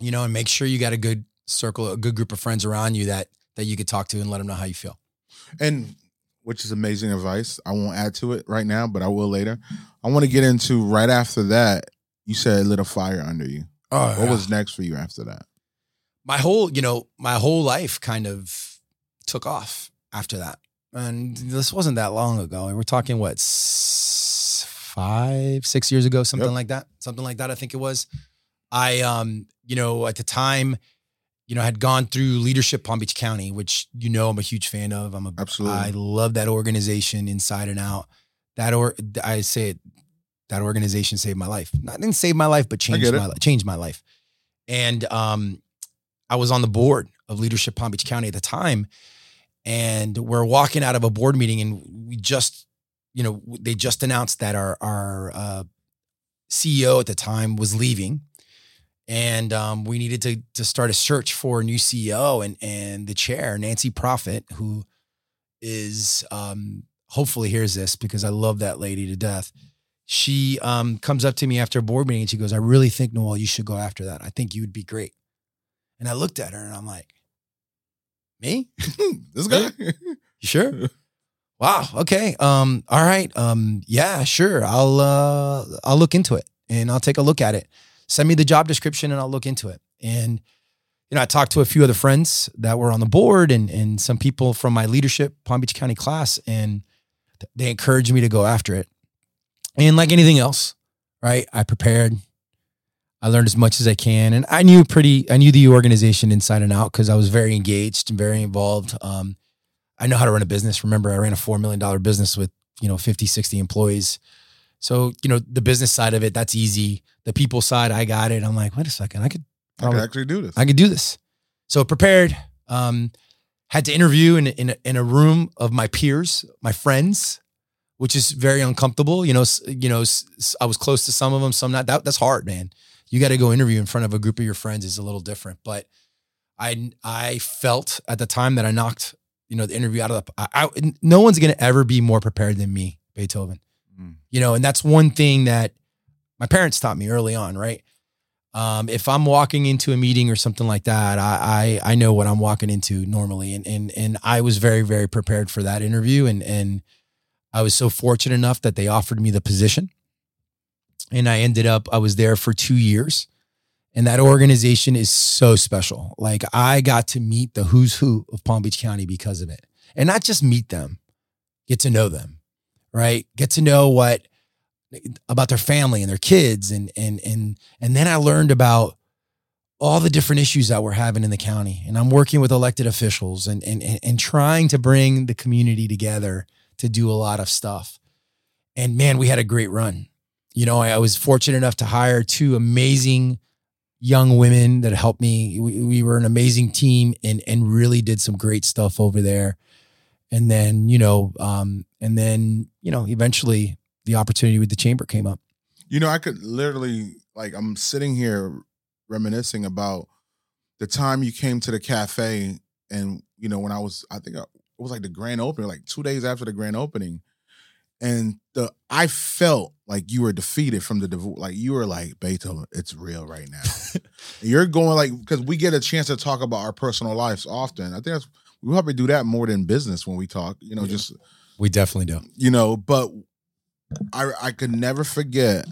you know, and make sure you got a good circle, a good group of friends around you that that you could talk to and let them know how you feel. And which is amazing advice. I won't add to it right now, but I will later. I want to get into right after that. You said it lit a fire under you. Oh, What was next for you after that? my whole, you know, my whole life kind of took off after that. And this wasn't that long ago. And we're talking what five, six years ago, something Yep. like that. Something like that. I think it was. I, um, you know, at the time, you know, had gone through leadership Palm Beach County, which you know I'm a huge fan of. I'm a Absolutely. I love that organization inside and out. That or I say it, that organization saved my life. Not didn't save my life, but changed my life. Changed my life. And um, I was on the board of leadership Palm Beach County at the time, and we're walking out of a board meeting, and we just, you know, they just announced that our our uh, CEO at the time was leaving, and um, we needed to to start a search for a new CEO, and and the chair Nancy Profit, who is um, hopefully hears this because I love that lady to death. She um, comes up to me after a board meeting and she goes, "I really think Noel, you should go after that. I think you would be great." And I looked at her and I'm like, "Me? this guy? You sure?" wow okay um all right um yeah sure i'll uh i'll look into it and i'll take a look at it send me the job description and i'll look into it and you know i talked to a few other friends that were on the board and and some people from my leadership palm beach county class and they encouraged me to go after it and like anything else right i prepared i learned as much as i can and i knew pretty i knew the organization inside and out because i was very engaged and very involved um I know how to run a business. Remember, I ran a $4 million business with, you know, 50, 60 employees. So, you know, the business side of it, that's easy. The people side, I got it. I'm like, wait a second, I could I probably, can actually do this. I could do this. So prepared, um, had to interview in, in, a, in a room of my peers, my friends, which is very uncomfortable. You know, s- you know, I was close to some of them, some not. That that's hard, man. You got to go interview in front of a group of your friends is a little different. But I I felt at the time that I knocked you know the interview out of the. I, I, no one's gonna ever be more prepared than me, Beethoven. Mm. You know, and that's one thing that my parents taught me early on, right? Um, if I'm walking into a meeting or something like that, I, I I know what I'm walking into normally, and and and I was very very prepared for that interview, and and I was so fortunate enough that they offered me the position, and I ended up I was there for two years, and that organization is so special. Like I got to meet the who's who of Palm Beach County because of it, and not just meet them, get to know them, right? Get to know what about their family and their kids and and and and then I learned about all the different issues that we're having in the county and I'm working with elected officials and and and, trying to bring the community together to do a lot of stuff. And man, we had a great run. You know, I, I was fortunate enough to hire two amazing young women that helped me. We, we were an amazing team and and really did some great stuff over there. And then, you know, um, and then, you know, eventually the opportunity with the chamber came up. You know, I could literally like I'm sitting here reminiscing about the time you came to the cafe, and you know when I was, I think I, it was like the grand opening, like two days after the grand opening, and the I felt like you were defeated from the divorce. Like you were like Beethoven, it's real right now. You're going like because we get a chance to talk about our personal lives often. I think that's we probably do that more than business when we talk. You know, Yeah. just We definitely do. you know but i i could never forget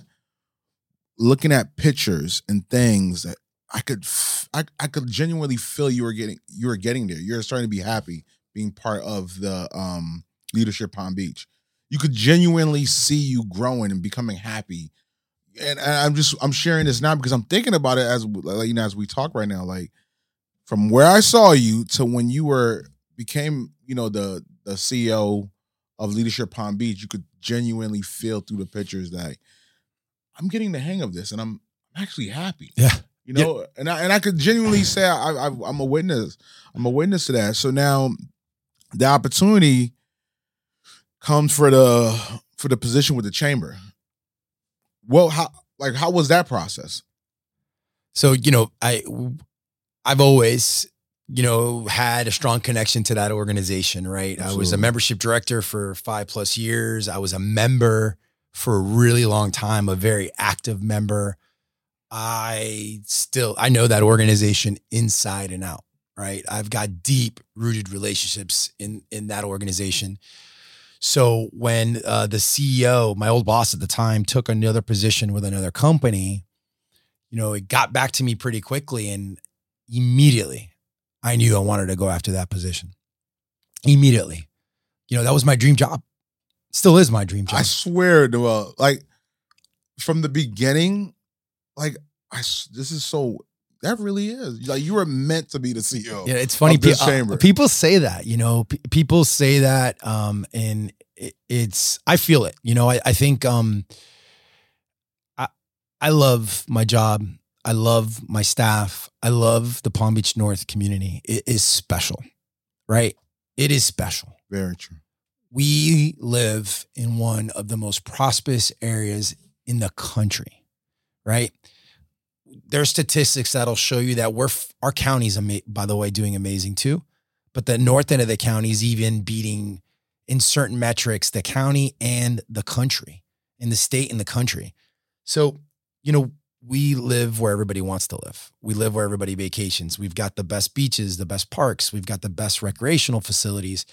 looking at pictures and things that i could I, I could genuinely feel you were getting you were getting there you're starting to be happy being part of the um leadership palm beach you could genuinely see you growing and becoming happy and, and i'm just i'm sharing this now because i'm thinking about it as like, you know as we talk right now like from where i saw you to when you were became you know the the ceo of Leadership Palm Beach, you could genuinely feel through the pictures that I'm getting the hang of this, and I'm actually happy. Yeah. You know, and I and I could genuinely say I, I I'm a witness. I'm a witness to that. So now, the opportunity comes for the for the position with the chamber. Well, how like how was that process? So, you know, I I've always, you know, had a strong connection to that organization, right? I was a membership director for 5 plus years. I was a member for a really long time, a very active member. I still I know that organization inside and out, right? I've got deep rooted relationships in in that organization. So when uh, the CEO, my old boss at the time, took another position with another company, you know, it got back to me pretty quickly and immediately I knew I wanted to go after that position. Immediately. You know, that was my dream job. Still is my dream job. I swear to uh, like from the beginning, like I, this is so that really is like you were meant to be the CEO. Yeah, it's funny. pe- uh, people say that, you know, p- people say that, um, and it, it's I feel it. You know, I, I think um, I I love my job. I love my staff. I love the Palm Beach North community. It is special, right? It is special. Very true. We live in one of the most prosperous areas in the country, right? There's statistics that'll show you that we're our county's ama- by the way doing amazing too, but the north end of the county is even beating in certain metrics the county and the country, in the state and the country. So, you know, we live where everybody wants to live. We live where everybody vacations. We've got the best beaches, the best parks, we've got the best recreational facilities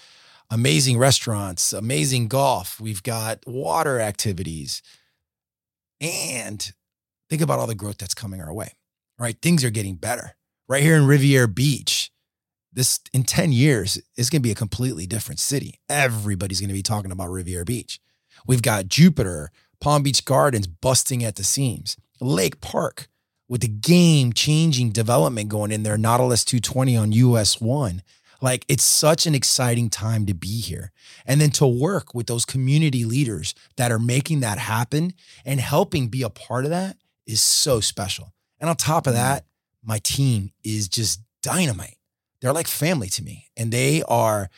amazing restaurants, amazing golf. We've got water activities. And think about all the growth that's coming our way, right? Things are getting better. Right here in Riviera Beach, this in 10 years is going to be a completely different city. Everybody's going to be talking about Riviera Beach. We've got Jupiter, Palm Beach Gardens busting at the seams, Lake Park with the game changing development going in there, Nautilus 220 on US 1. Like it's such an exciting time to be here. And then to work with those community leaders that are making that happen and helping be a part of that is so special. And on top of mm. that, my team is just dynamite. They're like family to me and they are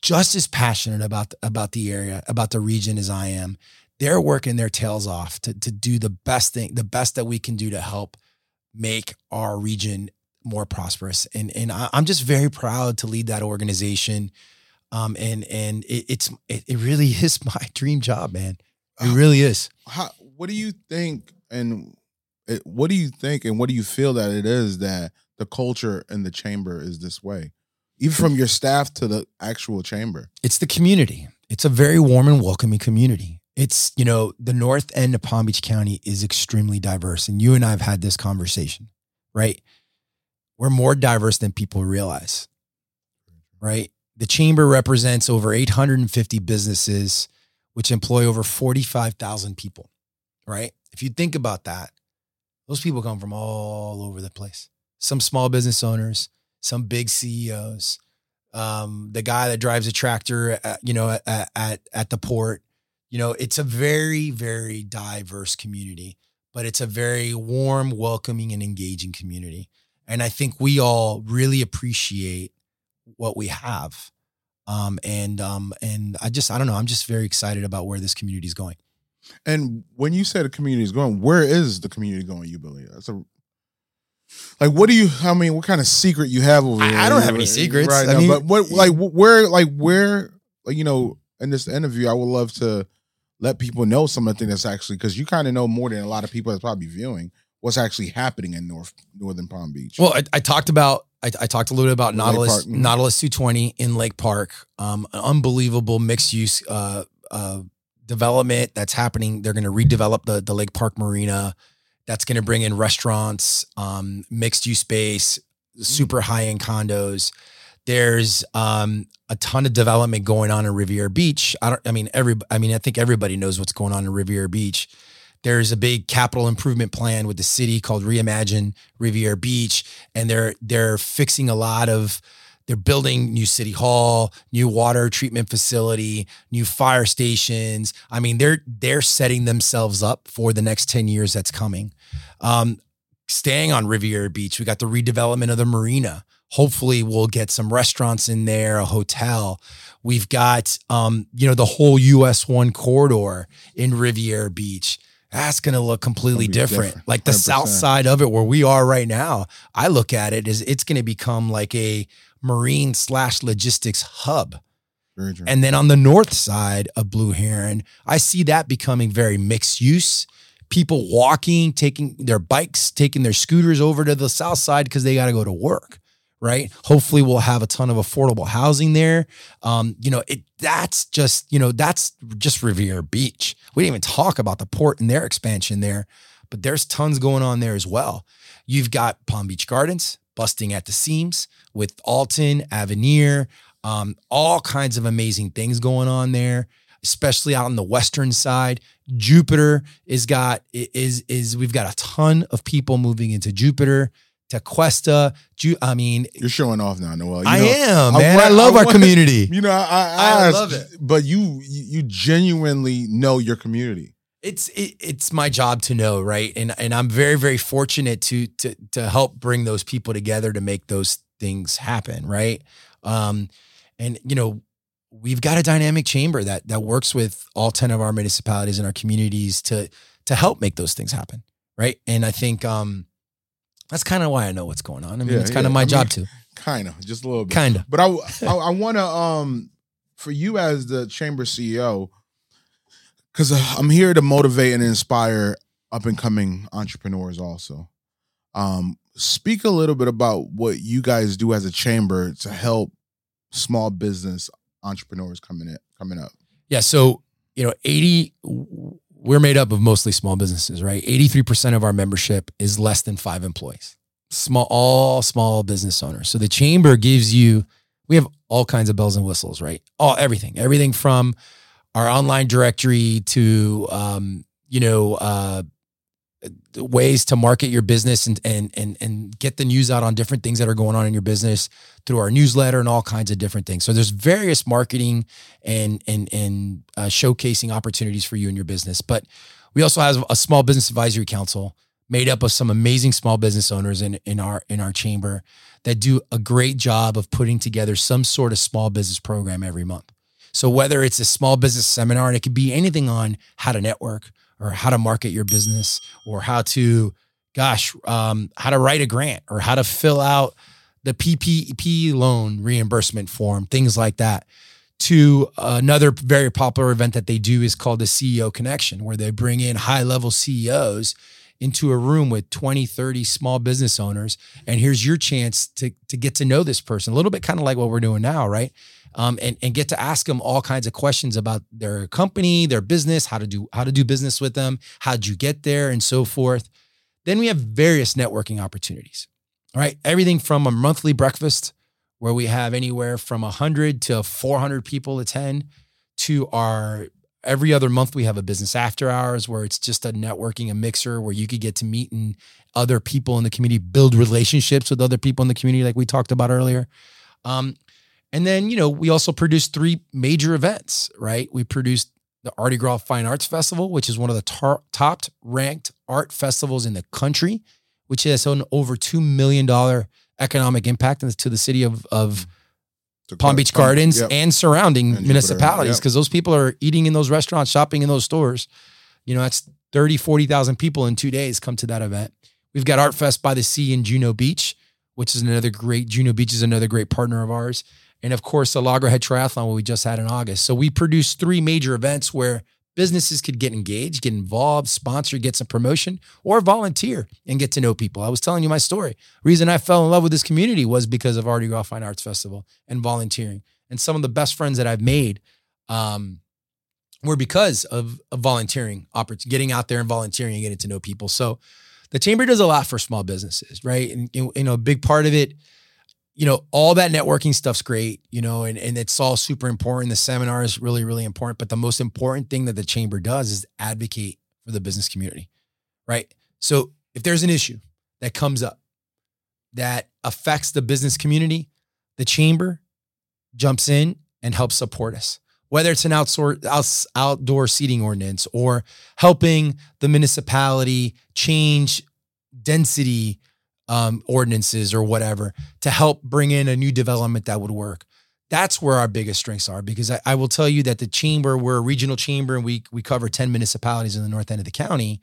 just as passionate about about the area, about the region as I am. They're working their tails off to to do the best thing, the best that we can do to help make our region more prosperous. And and I, I'm just very proud to lead that organization. Um, and and it, it's it, it really is my dream job, man. It really is. How, what do you think and it, what do you think and what do you feel that it is that the culture in the chamber is this way? Even from your staff to the actual chamber. It's the community. It's a very warm and welcoming community. It's, you know, the north end of Palm Beach County is extremely diverse. And you and I have had this conversation, right? We're more diverse than people realize, right? The chamber represents over 850 businesses, which employ over 45,000 people, right? If you think about that, those people come from all over the place. Some small business owners, some big CEOs, um, the guy that drives a tractor, at, you know, at, at at the port. You know, it's a very very diverse community, but it's a very warm, welcoming, and engaging community. And I think we all really appreciate what we have. Um, and um, and I just I don't know. I'm just very excited about where this community is going. And when you say the community is going, where is the community going? You believe that's a like what do you? I mean, what kind of secret you have over I- here? I don't have any secrets. right? I now, mean- but what like where like where like you know in this interview, I would love to let people know some of the things that's actually because you kind of know more than a lot of people that's probably viewing what's actually happening in North Northern Palm Beach. Well, I, I talked about I, I talked a little bit about Lake Nautilus Park. Nautilus 220 in Lake Park. Um, an unbelievable mixed use uh, uh, development that's happening. They're going to redevelop the the Lake Park Marina. That's going to bring in restaurants, um, mixed use space, super high end condos. There's um, a ton of development going on in Riviera Beach. I don't. I mean, every. I mean, I think everybody knows what's going on in Riviera Beach. There's a big capital improvement plan with the city called Reimagine Riviera Beach, and they're they're fixing a lot of. They're building new city hall, new water treatment facility, new fire stations. I mean, they're they're setting themselves up for the next ten years that's coming. Um, staying on Riviera Beach, we got the redevelopment of the marina. Hopefully, we'll get some restaurants in there, a hotel. We've got, um, you know, the whole US one corridor in Riviera Beach. That's going to look completely different. different, Like the 100%. south side of it, where we are right now, I look at it as it's going to become like a marine slash logistics hub. And then on the north side of Blue Heron, I see that becoming very mixed use. People walking, taking their bikes, taking their scooters over to the south side because they got to go to work. Right. Hopefully, we'll have a ton of affordable housing there. Um, you know, it that's just you know that's just Riviera Beach. We didn't even talk about the port and their expansion there. but there's tons going on there as well. You've got Palm Beach Gardens busting at the seams with Alton, Avenir, um, all kinds of amazing things going on there, especially out on the western side. Jupiter is got is is we've got a ton of people moving into Jupiter. Tequesta, Ju- I mean, You're showing off now, Noel. You I know, am I man. want- I love I our want- community. You know, I, I, I love it. but you you genuinely know your community. it's it, it's my job to know right and and i'm very very fortunate to to to help bring those people together to make those things happen right um and you know we've got a dynamic chamber that that works with all 10 of our municipalities and our communities to to help make those things happen right and i think um that's kind of why i know what's going on i mean Yeah, it's kind of yeah. my I mean, job too Kind of, just a little bit. kind of But I I, I want to um for you as the chamber CEO because I'm here to motivate and inspire up and coming entrepreneurs also. Um, speak a little bit about what you guys do as a chamber to help small business entrepreneurs coming in coming up. Yeah. So, you know, 80, we're made up of mostly small businesses, right? 83% of our membership is less than five employees, small, all small business owners. So the chamber gives you, we have all kinds of bells and whistles, right? All, everything, everything from our online directory to, um, you know, uh, ways to market your business and, and, and, and get the news out on different things that are going on in your business through our newsletter and all kinds of different things. So there's various marketing and and and uh, showcasing opportunities for you and your business. But we also have a small business advisory council made up of some amazing small business owners in in our in our chamber that do a great job of putting together some sort of small business program every month. So whether it's a small business seminar and it could be anything on how to network or how to market your business or how to gosh um, how to write a grant or how to fill out the PPP loan reimbursement form, things like that. To another very popular event that they do is called the CEO Connection, where they bring in high level CEOs into a room with 20, 30 small business owners. And here's your chance to, to get to know this person, a little bit kind of like what we're doing now, right? Um, and, and get to ask them all kinds of questions about their company, their business, how to do how to do business with them, how'd you get there, and so forth. Then we have various networking opportunities. All right. Everything from a monthly breakfast where we have anywhere from 100 to 400 people attend to our every other month we have a business after hours where it's just a networking, a mixer where you could get to meet and other people in the community, build relationships with other people in the community, like we talked about earlier. Um, and then, you know, we also produce three major events, right? We produced the ArtiGras Fine Arts Festival, which is one of the tar- top ranked art festivals in the country which has an over $2 million economic impact to the city of, of mm-hmm. To Palm cut- Beach Gardens Yep. and surrounding And Jupiter, municipalities yep. because those people are eating in those restaurants, shopping in those stores. You know, that's 30, 40,000 people in two days come to that event. We've got Art Fest by the Sea in Juno Beach, which is another great, Juno Beach is another great partner of ours. And of course, the Loggerhead Triathlon, we just had in August. So we produced three major events where businesses could get engaged, get involved, sponsor, get some promotion, or volunteer and get to know people. I was telling you my story. Reason I fell in love with this community was because of Artie Fine Arts Festival and volunteering. And some of the best friends that I've made um, were because of, of volunteering, getting out there and volunteering and getting to know people. So the chamber does a lot for small businesses, right? And you know, a big part of it you know, all that networking stuff's great, you know, and, and it's all super important. The seminar is really, really important. But the most important thing that the chamber does is advocate for the business community, right? So if there's an issue that comes up that affects the business community, the chamber jumps in and helps support us. Whether it's an outsour- outs- outdoor seating ordinance or helping the municipality change density um, ordinances or whatever to help bring in a new development that would work. That's where our biggest strengths are because I, I will tell you that the chamber, we're a regional chamber and we we cover 10 municipalities in the north end of the county,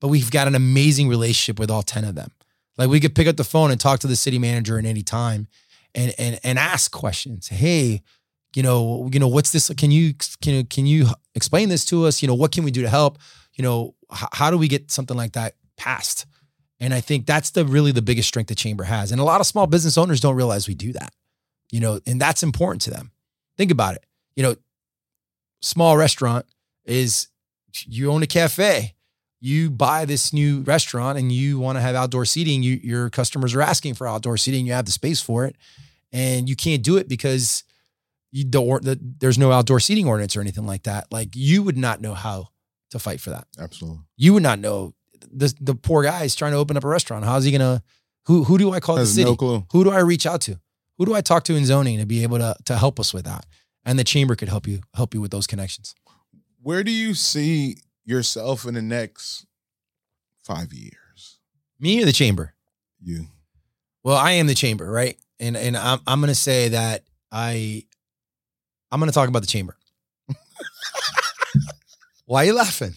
but we've got an amazing relationship with all 10 of them. Like we could pick up the phone and talk to the city manager at any time and and and ask questions. Hey, you know, you know, what's this? Can you can you can you explain this to us? You know, what can we do to help? You know, h- how do we get something like that passed? And I think that's the really the biggest strength the chamber has. And a lot of small business owners don't realize we do that. You know, and that's important to them. Think about it. You know, small restaurant is you own a cafe. you buy this new restaurant and you want to have outdoor seating, you, your customers are asking for outdoor seating. You have the space for it, and you can't do it because you don't, the there's no outdoor seating ordinance or anything like that. Like you would not know how to fight for that. Absolutely. You would not know. The the poor guy is trying to open up a restaurant. How's he gonna? Who who do I call the city? no clue. Who do I reach out to? Who do I talk to in zoning to be able to to help us with that? And the chamber could help you help you with those connections. Where do you see yourself in the next five years? Me or the chamber? You. Well, I am the chamber, right? And and I'm I'm gonna say that I I'm gonna talk about the chamber. Why are you laughing?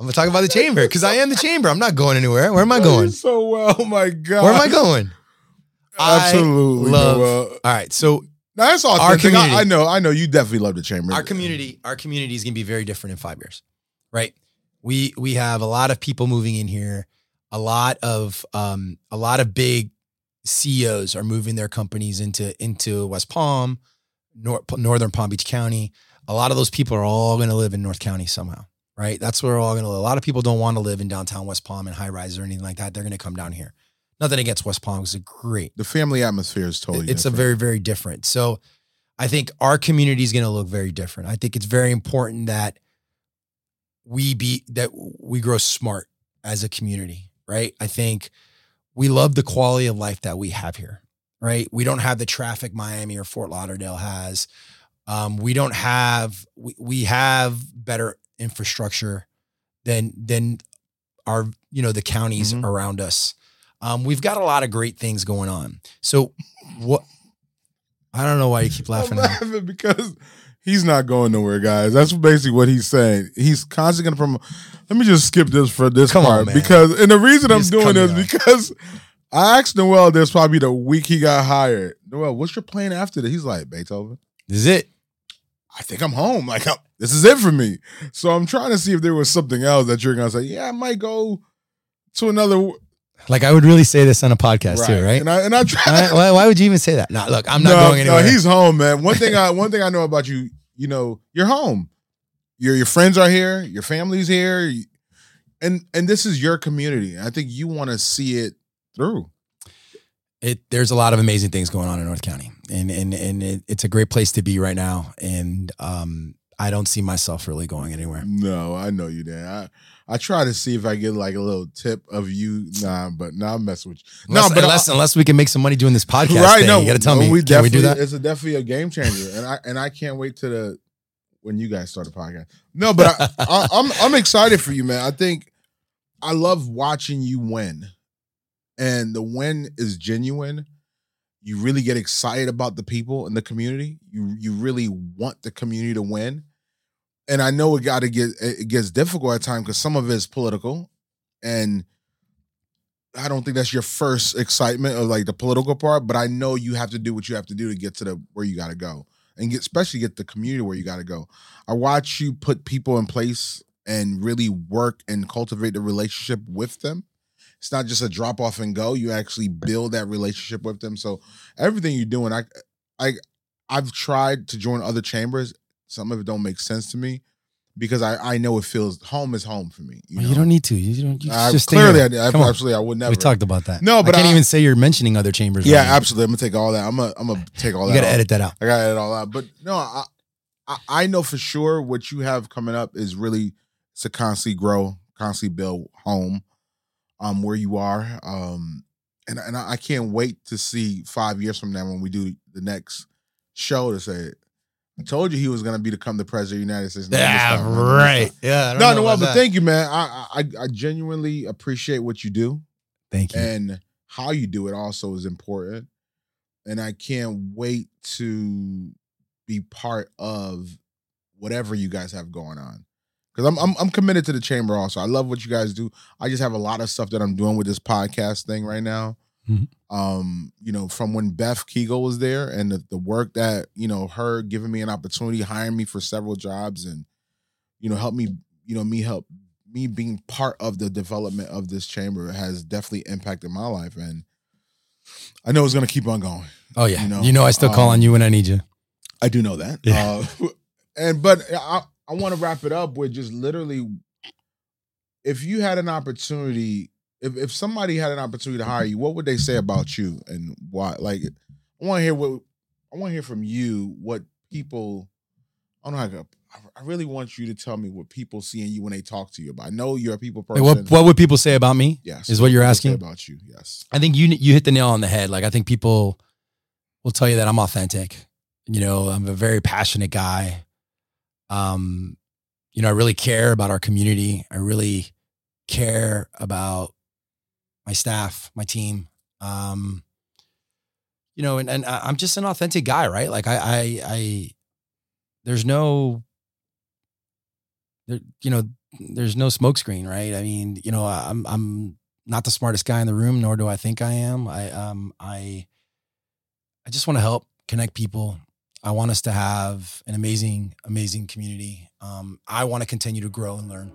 I'm gonna talk about the chamber because I am the chamber. I'm not going anywhere. Where am I going? So well, oh my God. Where am I going? I Absolutely. love- Noel. All right, so Now, that's all. Our I, community. I know. I know. You definitely love the chamber. our community our community is going to be very different in five years right we we have a lot of people moving in here a lot of um a lot of big ceos are moving their companies into into west palm Nor- northern palm beach county a lot of those people are all going to live in north county somehow right? That's where we're all going to live. A lot of people don't want to live in downtown west palm and high rise or anything like that. They're going to come down here. Nothing against west palm it's a great. The family atmosphere is totally. it's a very very different. So i think our community is going to look very different. I think it's very important that we be that we grow smart as a community right? I think we love the quality of life that we have here right? We don't have the traffic miami or fort lauderdale has. Um, we don't have we, we have better infrastructure than than our you know the counties Mhm. around us um, we've got a lot of great things going on so what i don't know why you keep laughing I'm at me. because he's not going nowhere, guys. That's basically what he's saying. He's constantly going to promote. Let me just skip this for this Come on, part man. because, and the reason I'm doing this off. because I asked Noel this probably the week he got hired. Noel, what's your plan after that? He's like Beethoven. this is it I think I'm home. Like I'm, this is it for me. So I'm trying to see if there was something else that you're gonna say. Yeah, I might go to another. like i would really say this on a podcast too right And I and I try. why, why, why would you even say that no look i'm not no, going anywhere No, he's home, man. One thing I one thing I know about you, you know, you're home. Your your friends are here, your family's here, and and this is your community. I think you want to see it through. it there's a lot of amazing things going on in North County, and and and it, it's a great place to be right now. And um, I don't see myself really going anywhere. No, I know you, Dan. I I try to see if I get like a little tip of you. Nah, but nah, I'm messing with you. No, but unless, I, unless we can make some money doing this podcast, right? thing. No, you got to tell no, me. We can we do that? It's a definitely a game changer, and I and I can't wait to the when you guys start a podcast. No, but I, I, I'm I'm excited for you, man. I think I love watching you win, and the win is genuine. You really get excited about the people in the community. You you really want the community to win, and I know it got to get it gets difficult at times because some of it is political, and I don't think that's your first excitement of like the political part, but I know you have to do what you have to do to get to the where you got to go, and get especially get the community where you got to go. I watch you put people in place and really work and cultivate the relationship with them. It's not just a drop off and go. You actually build that relationship with them. So everything you're doing, I, I, I've tried to join other chambers. Some of it don't make sense to me because I, I know it feels home is home for me. you, know? don't need to. You don't. You I- just clearly. I, I, Come on. absolutely, I would never. We talked about that. No, but I can't I- even say you're mentioning other chambers. Yeah, right absolutely. I'm gonna take all that. I'm gonna I'm gonna take all You that. got to off. edit that out. I gotta edit all that. But no, I, I I know for sure what you have coming up is really to constantly grow, constantly build home, um, where you are. Um, and and I I can't wait to see five years from now when we do the next show to say, I told you he was gonna be become the president of the United States. Yeah, time, right. Yeah. No, know no, about but that. thank you, man. I, I I genuinely appreciate what you do Thank you. and how you do it also is important and i can't wait to be part of whatever you guys have going on because I'm, I'm i'm committed to the chamber also i love what you guys do i just have a lot of stuff that i'm doing with this podcast thing right now Mhm. um you know from when Beth Kigel was there and the, the work that you know her giving me an opportunity hiring me for several jobs and you know help me you know me help me being part of the development of this chamber has definitely impacted my life and i know it's going to keep on going oh yeah. you You know, know, I still call um, on you when I need you. i do know that Yeah. uh, and but i i want to wrap it up with just literally if you had an opportunity, if if somebody had an opportunity to hire you, what would they say about you and why? Like, I want to hear what I want to hear from you. What people, I don't know. How to, I really want you to tell me what people see in you when they talk to you. But I know you're a people person. What what would people say about me? yes, is what you're asking? about you. Yes. I think you you hit the nail on the head. Like I think people will tell you that I'm authentic. You know, I'm a very passionate guy. Um, you know, I really care about our community. I really care about my staff, my team. Um, you know, and, and I'm just an authentic guy, right? Like I, I, I there's no, there, you know, there's no smokescreen, right? I mean, you know, I'm, I'm not the smartest guy in the room, nor do I think I am. I, um, I, I just want to help connect people. I want us to have an amazing, amazing community. Um, I want to continue to grow and learn,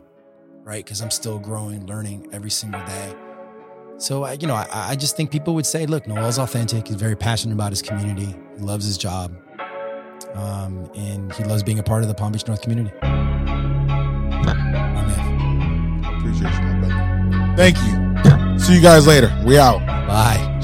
right? Because I'm still growing, learning every single day. So, I, you know, I, I just think people would say, look, Noel's authentic. He's very passionate about his community. He loves his job. Um, and he loves being a part of the Palm Beach North community. My man. Appreciate you, my brother. Thank you. See you guys later. We out. Bye.